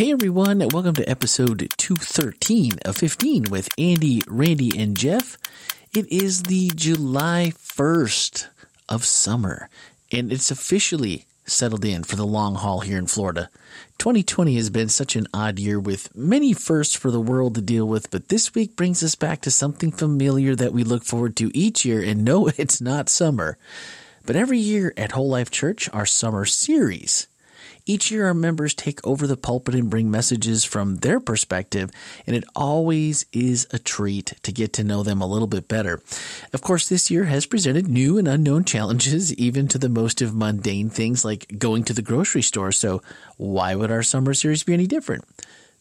Hey everyone, welcome to episode 213 of 15 with Andy, Randy, and Jeff. It is the July 1st of summer, and it's officially settled in for the long haul here in Florida. 2020 has been such an odd year with many firsts for the world to deal with, but this week brings us back to something familiar that we look forward to each year, and no, it's not summer. But every year at Whole Life Church, our summer series each year, our members take over the pulpit and bring messages from their perspective, and it always is a treat to get to know them a little bit better. Of course, this year has presented new and unknown challenges, even to the most of mundane things like going to the grocery store. So, why would our summer series be any different?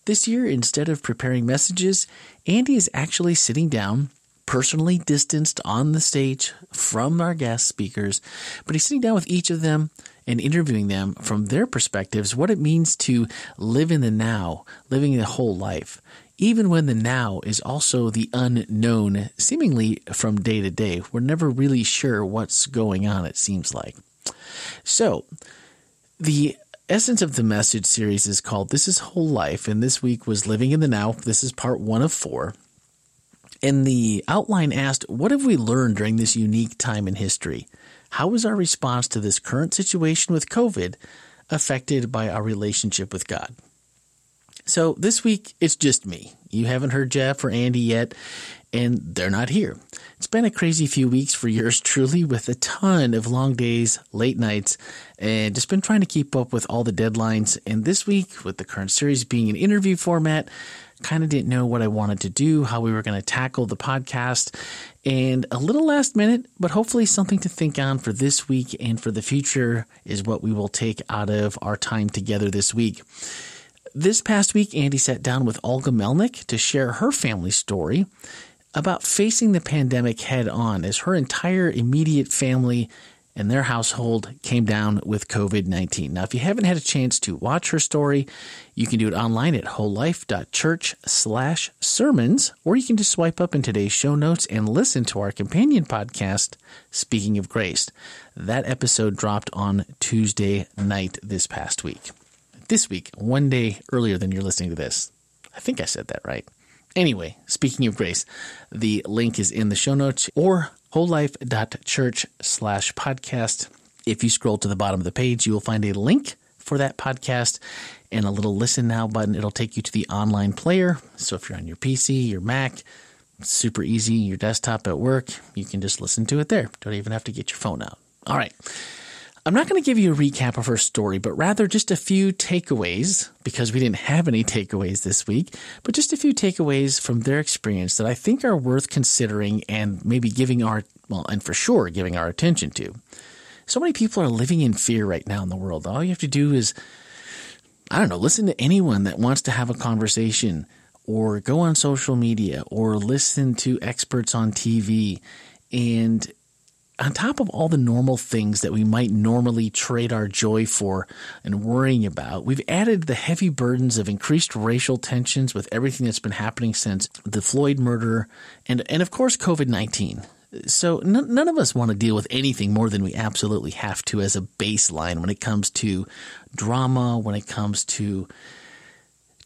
This year, instead of preparing messages, Andy is actually sitting down personally distanced on the stage from our guest speakers, but he's sitting down with each of them and interviewing them from their perspectives what it means to live in the now, living the whole life, even when the now is also the unknown, seemingly from day to day. We're never really sure what's going on, it seems like. So, the essence of the message series is called This is Whole Life, and this week was Living in the Now. This is part one of four. And the outline asked, What have we learned during this unique time in history? How is our response to this current situation with COVID affected by our relationship with God? So this week, it's just me. You haven't heard Jeff or Andy yet, and they're not here. It's been a crazy few weeks for yours truly with a ton of long days, late nights, and just been trying to keep up with all the deadlines. And this week, with the current series being an interview format, kind of didn't know what I wanted to do, how we were going to tackle the podcast, and a little last minute, but hopefully something to think on for this week and for the future is what we will take out of our time together this week. This past week, Andy sat down with Olga Melnick to share her family story about facing the pandemic head on as her entire immediate family and their household came down with COVID 19. Now, if you haven't had a chance to watch her story, you can do it online at wholelife.church slash sermons, or you can just swipe up in today's show notes and listen to our companion podcast, Speaking of Grace. That episode dropped on Tuesday night this past week. This week, one day earlier than you're listening to this. I think I said that right. Anyway, speaking of grace, the link is in the show notes or wholelife.church slash podcast. If you scroll to the bottom of the page, you will find a link for that podcast and a little listen now button. It'll take you to the online player. So if you're on your PC, your Mac, super easy, your desktop at work, you can just listen to it there. Don't even have to get your phone out. All right. I'm not going to give you a recap of her story, but rather just a few takeaways because we didn't have any takeaways this week, but just a few takeaways from their experience that I think are worth considering and maybe giving our, well, and for sure giving our attention to. So many people are living in fear right now in the world. All you have to do is, I don't know, listen to anyone that wants to have a conversation or go on social media or listen to experts on TV and on top of all the normal things that we might normally trade our joy for and worrying about, we've added the heavy burdens of increased racial tensions with everything that's been happening since the Floyd murder and, and of course, COVID 19. So n- none of us want to deal with anything more than we absolutely have to as a baseline when it comes to drama, when it comes to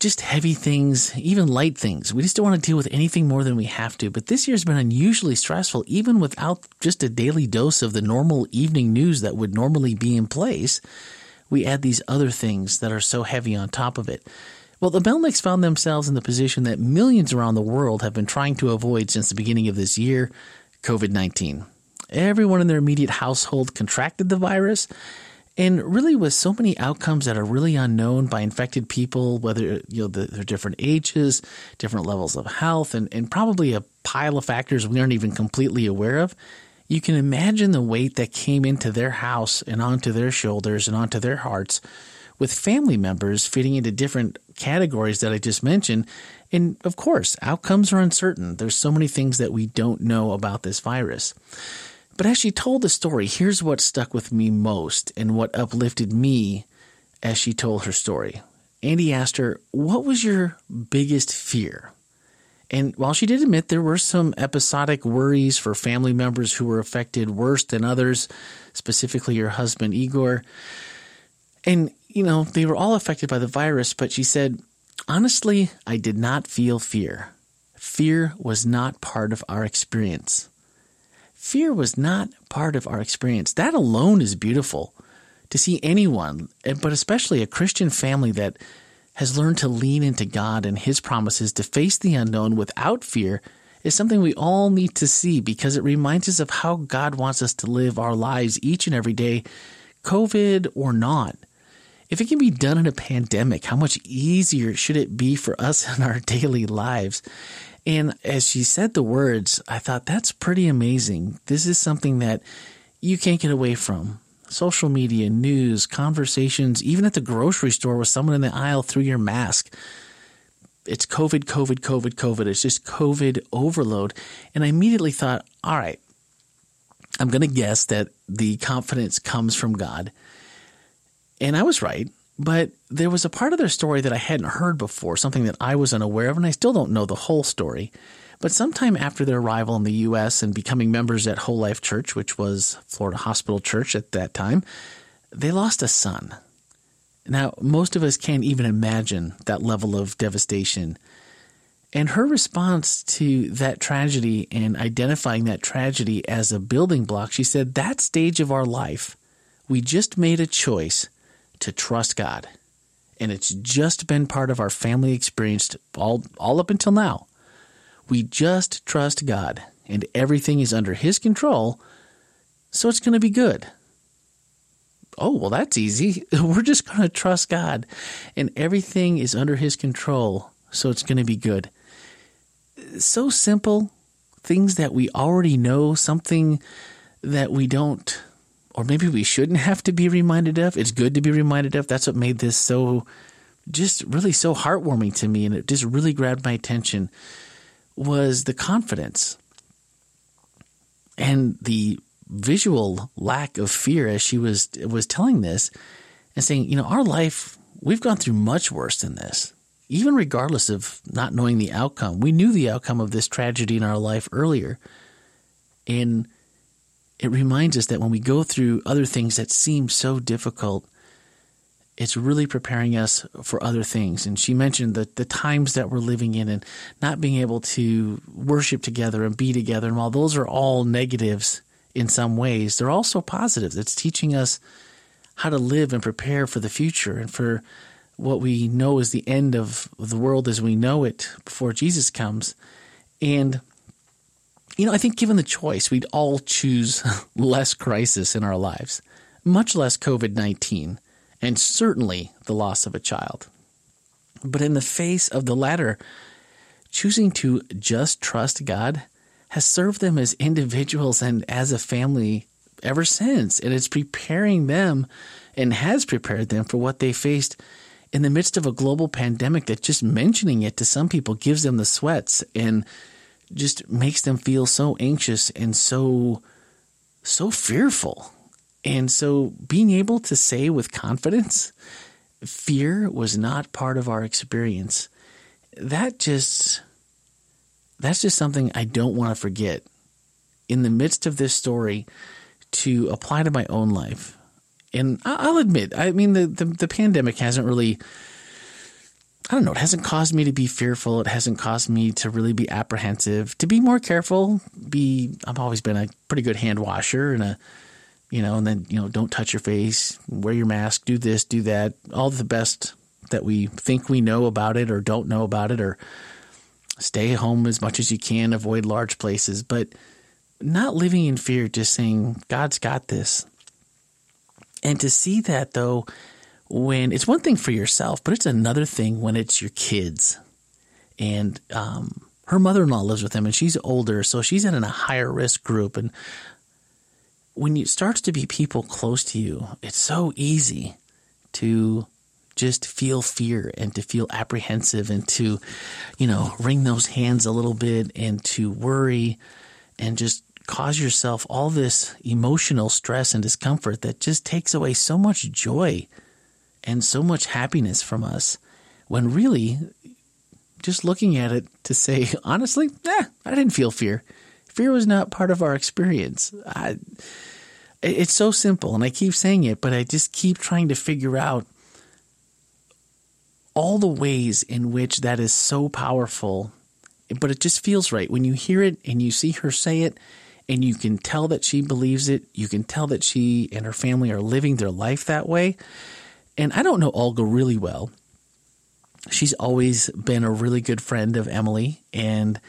just heavy things, even light things. We just don't want to deal with anything more than we have to. But this year's been unusually stressful, even without just a daily dose of the normal evening news that would normally be in place. We add these other things that are so heavy on top of it. Well, the Melnicks found themselves in the position that millions around the world have been trying to avoid since the beginning of this year COVID 19. Everyone in their immediate household contracted the virus, and really with so many outcomes that are really unknown by infected people whether you know the, their different ages different levels of health and, and probably a pile of factors we aren't even completely aware of you can imagine the weight that came into their house and onto their shoulders and onto their hearts with family members fitting into different categories that I just mentioned. And of course, outcomes are uncertain. There's so many things that we don't know about this virus. But as she told the story, here's what stuck with me most and what uplifted me as she told her story. Andy asked her, What was your biggest fear? And while she did admit there were some episodic worries for family members who were affected worse than others, specifically her husband Igor, and you know, they were all affected by the virus, but she said, honestly, I did not feel fear. Fear was not part of our experience. Fear was not part of our experience. That alone is beautiful to see anyone, but especially a Christian family that has learned to lean into God and His promises to face the unknown without fear is something we all need to see because it reminds us of how God wants us to live our lives each and every day, COVID or not. If it can be done in a pandemic, how much easier should it be for us in our daily lives? And as she said the words, I thought that's pretty amazing. This is something that you can't get away from. Social media, news, conversations, even at the grocery store with someone in the aisle through your mask. It's COVID, COVID, COVID, COVID. It's just COVID overload. And I immediately thought, all right, I'm going to guess that the confidence comes from God. And I was right. But there was a part of their story that I hadn't heard before, something that I was unaware of, and I still don't know the whole story. But sometime after their arrival in the U.S. and becoming members at Whole Life Church, which was Florida Hospital Church at that time, they lost a son. Now, most of us can't even imagine that level of devastation. And her response to that tragedy and identifying that tragedy as a building block, she said, That stage of our life, we just made a choice to trust God. And it's just been part of our family experience all, all up until now. We just trust God, and everything is under His control, so it's going to be good. Oh, well, that's easy. We're just going to trust God, and everything is under His control, so it's going to be good. So simple, things that we already know, something that we don't or maybe we shouldn't have to be reminded of. It's good to be reminded of. That's what made this so just really so heartwarming to me and it just really grabbed my attention was the confidence and the visual lack of fear as she was was telling this and saying, you know, our life we've gone through much worse than this. Even regardless of not knowing the outcome, we knew the outcome of this tragedy in our life earlier. And it reminds us that when we go through other things that seem so difficult, it's really preparing us for other things. And she mentioned the, the times that we're living in and not being able to worship together and be together. And while those are all negatives in some ways, they're also positives. It's teaching us how to live and prepare for the future and for what we know is the end of the world as we know it before Jesus comes. And you know, I think given the choice, we'd all choose less crisis in our lives, much less COVID 19, and certainly the loss of a child. But in the face of the latter, choosing to just trust God has served them as individuals and as a family ever since. And it's preparing them and has prepared them for what they faced in the midst of a global pandemic that just mentioning it to some people gives them the sweats and just makes them feel so anxious and so so fearful. And so being able to say with confidence, fear was not part of our experience. That just that's just something I don't want to forget in the midst of this story to apply to my own life. And I'll admit, I mean, the, the, the pandemic hasn't really I don't know, it hasn't caused me to be fearful. It hasn't caused me to really be apprehensive, to be more careful, be, I've always been a pretty good hand washer and a, you know, and then, you know, don't touch your face, wear your mask, do this, do that, all the best that we think we know about it or don't know about it, or stay home as much as you can, avoid large places, but not living in fear, just saying, God's got this. And to see that though, when it's one thing for yourself, but it's another thing when it's your kids. And um, her mother in law lives with them, and she's older, so she's in a higher risk group. And when it starts to be people close to you, it's so easy to just feel fear and to feel apprehensive and to, you know, wring those hands a little bit and to worry and just cause yourself all this emotional stress and discomfort that just takes away so much joy and so much happiness from us when really just looking at it to say honestly eh, i didn't feel fear fear was not part of our experience I, it's so simple and i keep saying it but i just keep trying to figure out all the ways in which that is so powerful, but it just feels right. When you hear it and you see her say it, and you can tell that she believes it, you can tell that she and her family are living their life that way. And I don't know Olga really well. She's always been a really good friend of Emily and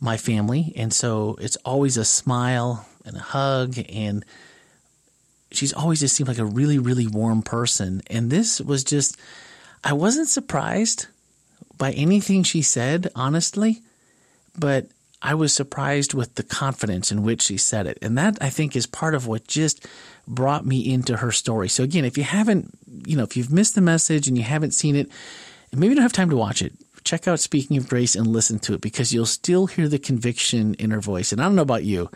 my family. And so it's always a smile and a hug. And she's always just seemed like a really, really warm person. And this was just, I wasn't surprised by anything she said, honestly, but I was surprised with the confidence in which she said it. And that I think is part of what just brought me into her story. So again, if you haven't, you know, if you've missed the message and you haven't seen it, and maybe you don't have time to watch it, check out Speaking of Grace and listen to it because you'll still hear the conviction in her voice. And I don't know about you,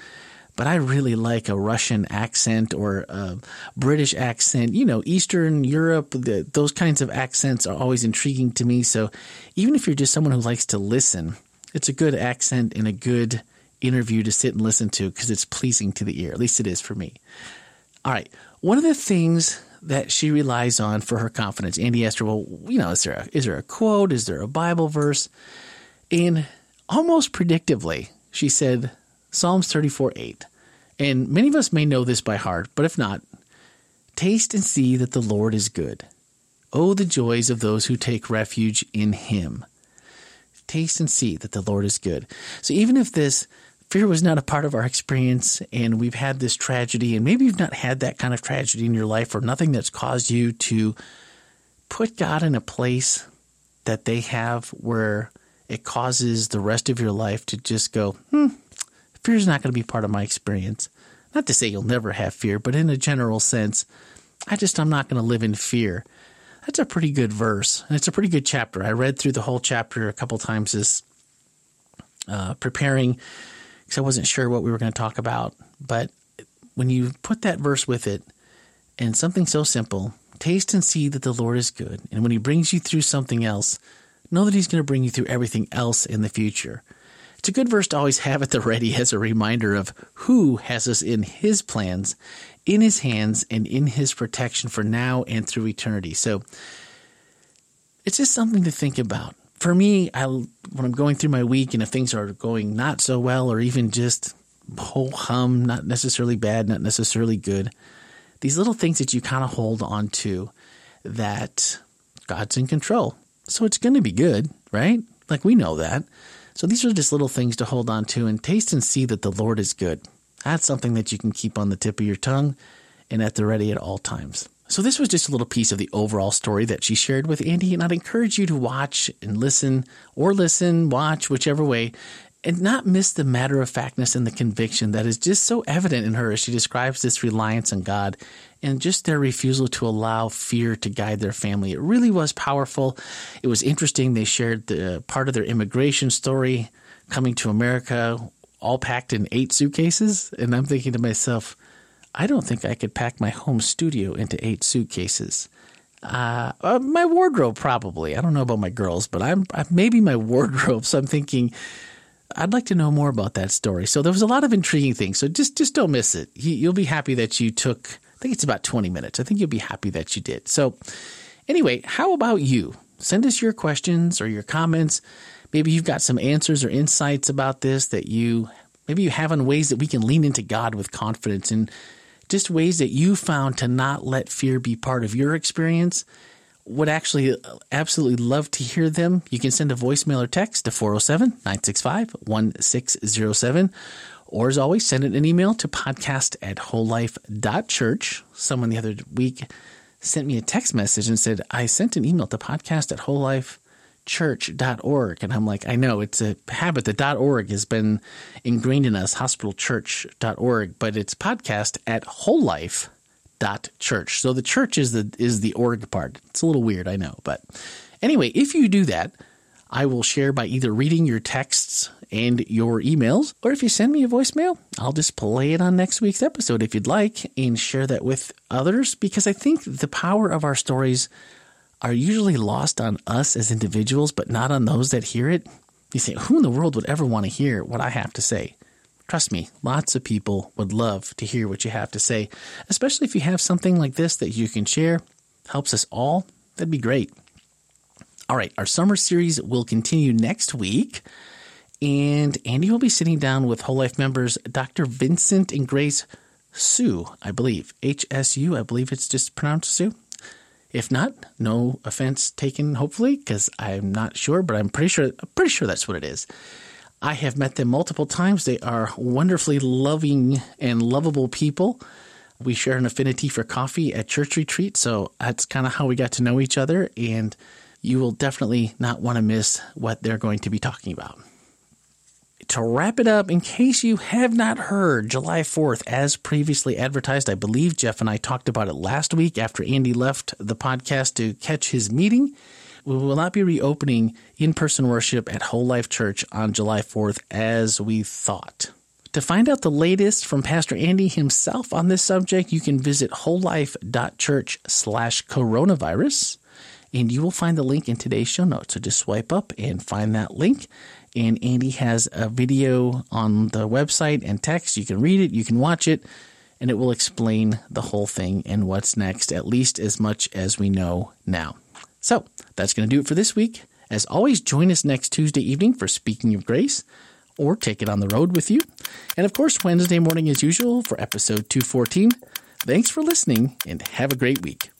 but I really like a Russian accent or a British accent. You know, Eastern Europe, the, those kinds of accents are always intriguing to me. So even if you're just someone who likes to listen, it's a good accent and a good interview to sit and listen to because it's pleasing to the ear. At least it is for me. All right. One of the things that she relies on for her confidence, Andy asked her, well, you know, is there a, is there a quote? Is there a Bible verse? And almost predictively, she said, Psalms 34 8. And many of us may know this by heart, but if not, taste and see that the Lord is good. Oh, the joys of those who take refuge in him. Taste and see that the Lord is good. So even if this fear was not a part of our experience and we've had this tragedy, and maybe you've not had that kind of tragedy in your life or nothing that's caused you to put God in a place that they have where it causes the rest of your life to just go, hmm, Fear is not going to be part of my experience. Not to say you'll never have fear, but in a general sense, I just, I'm not going to live in fear. That's a pretty good verse. And it's a pretty good chapter. I read through the whole chapter a couple times this uh, preparing because I wasn't sure what we were going to talk about. But when you put that verse with it and something so simple, taste and see that the Lord is good. And when he brings you through something else, know that he's going to bring you through everything else in the future. It's a good verse to always have at the ready as a reminder of who has us in his plans, in his hands, and in his protection for now and through eternity. So it's just something to think about. For me, I, when I'm going through my week and if things are going not so well or even just ho hum, not necessarily bad, not necessarily good, these little things that you kind of hold on to that God's in control. So it's going to be good, right? Like we know that. So these are just little things to hold on to and taste and see that the Lord is good. That's something that you can keep on the tip of your tongue and at the ready at all times. So this was just a little piece of the overall story that she shared with Andy, and I'd encourage you to watch and listen, or listen, watch, whichever way, and not miss the matter of factness and the conviction that is just so evident in her as she describes this reliance on God and just their refusal to allow fear to guide their family. It really was powerful. It was interesting. They shared the part of their immigration story coming to America, all packed in eight suitcases. And I'm thinking to myself, I don't think I could pack my home studio into eight suitcases. Uh, uh, my wardrobe probably. I don't know about my girls, but I'm maybe my wardrobe. So I'm thinking I'd like to know more about that story. So there was a lot of intriguing things. So just just don't miss it. You'll be happy that you took. I think it's about 20 minutes. I think you'll be happy that you did. So anyway, how about you? Send us your questions or your comments. Maybe you've got some answers or insights about this that you maybe you have on ways that we can lean into God with confidence and just ways that you found to not let fear be part of your experience would actually uh, absolutely love to hear them. You can send a voicemail or text to 407 965 1607. Or as always, send an email to podcast at wholelife.church. Someone the other week sent me a text message and said, I sent an email to podcast at wholelifechurch.org. And I'm like, I know it's a habit. The .org has been ingrained in us, hospitalchurch.org, but it's podcast at wholelife dot church. So the church is the is the org part. It's a little weird, I know, but anyway, if you do that, I will share by either reading your texts and your emails, or if you send me a voicemail, I'll just play it on next week's episode if you'd like and share that with others because I think the power of our stories are usually lost on us as individuals, but not on those that hear it. You say, who in the world would ever want to hear what I have to say? Trust me, lots of people would love to hear what you have to say, especially if you have something like this that you can share, helps us all. That'd be great. All right, our summer series will continue next week. And Andy will be sitting down with Whole Life members Dr. Vincent and Grace Hsu, I believe. H S U, I believe it's just pronounced Sue. If not, no offense taken, hopefully, because I'm not sure, but I'm pretty sure pretty sure that's what it is. I have met them multiple times. They are wonderfully loving and lovable people. We share an affinity for coffee at church retreat, so that's kind of how we got to know each other, and you will definitely not want to miss what they're going to be talking about. To wrap it up, in case you have not heard, July 4th, as previously advertised, I believe Jeff and I talked about it last week after Andy left the podcast to catch his meeting we will not be reopening in person worship at Whole Life Church on July 4th as we thought. To find out the latest from Pastor Andy himself on this subject, you can visit wholelife.church slash coronavirus, and you will find the link in today's show notes. So just swipe up and find that link. And Andy has a video on the website and text. You can read it, you can watch it, and it will explain the whole thing and what's next, at least as much as we know now. So that's going to do it for this week. As always, join us next Tuesday evening for Speaking of Grace or take it on the road with you. And of course, Wednesday morning as usual for episode 214. Thanks for listening and have a great week.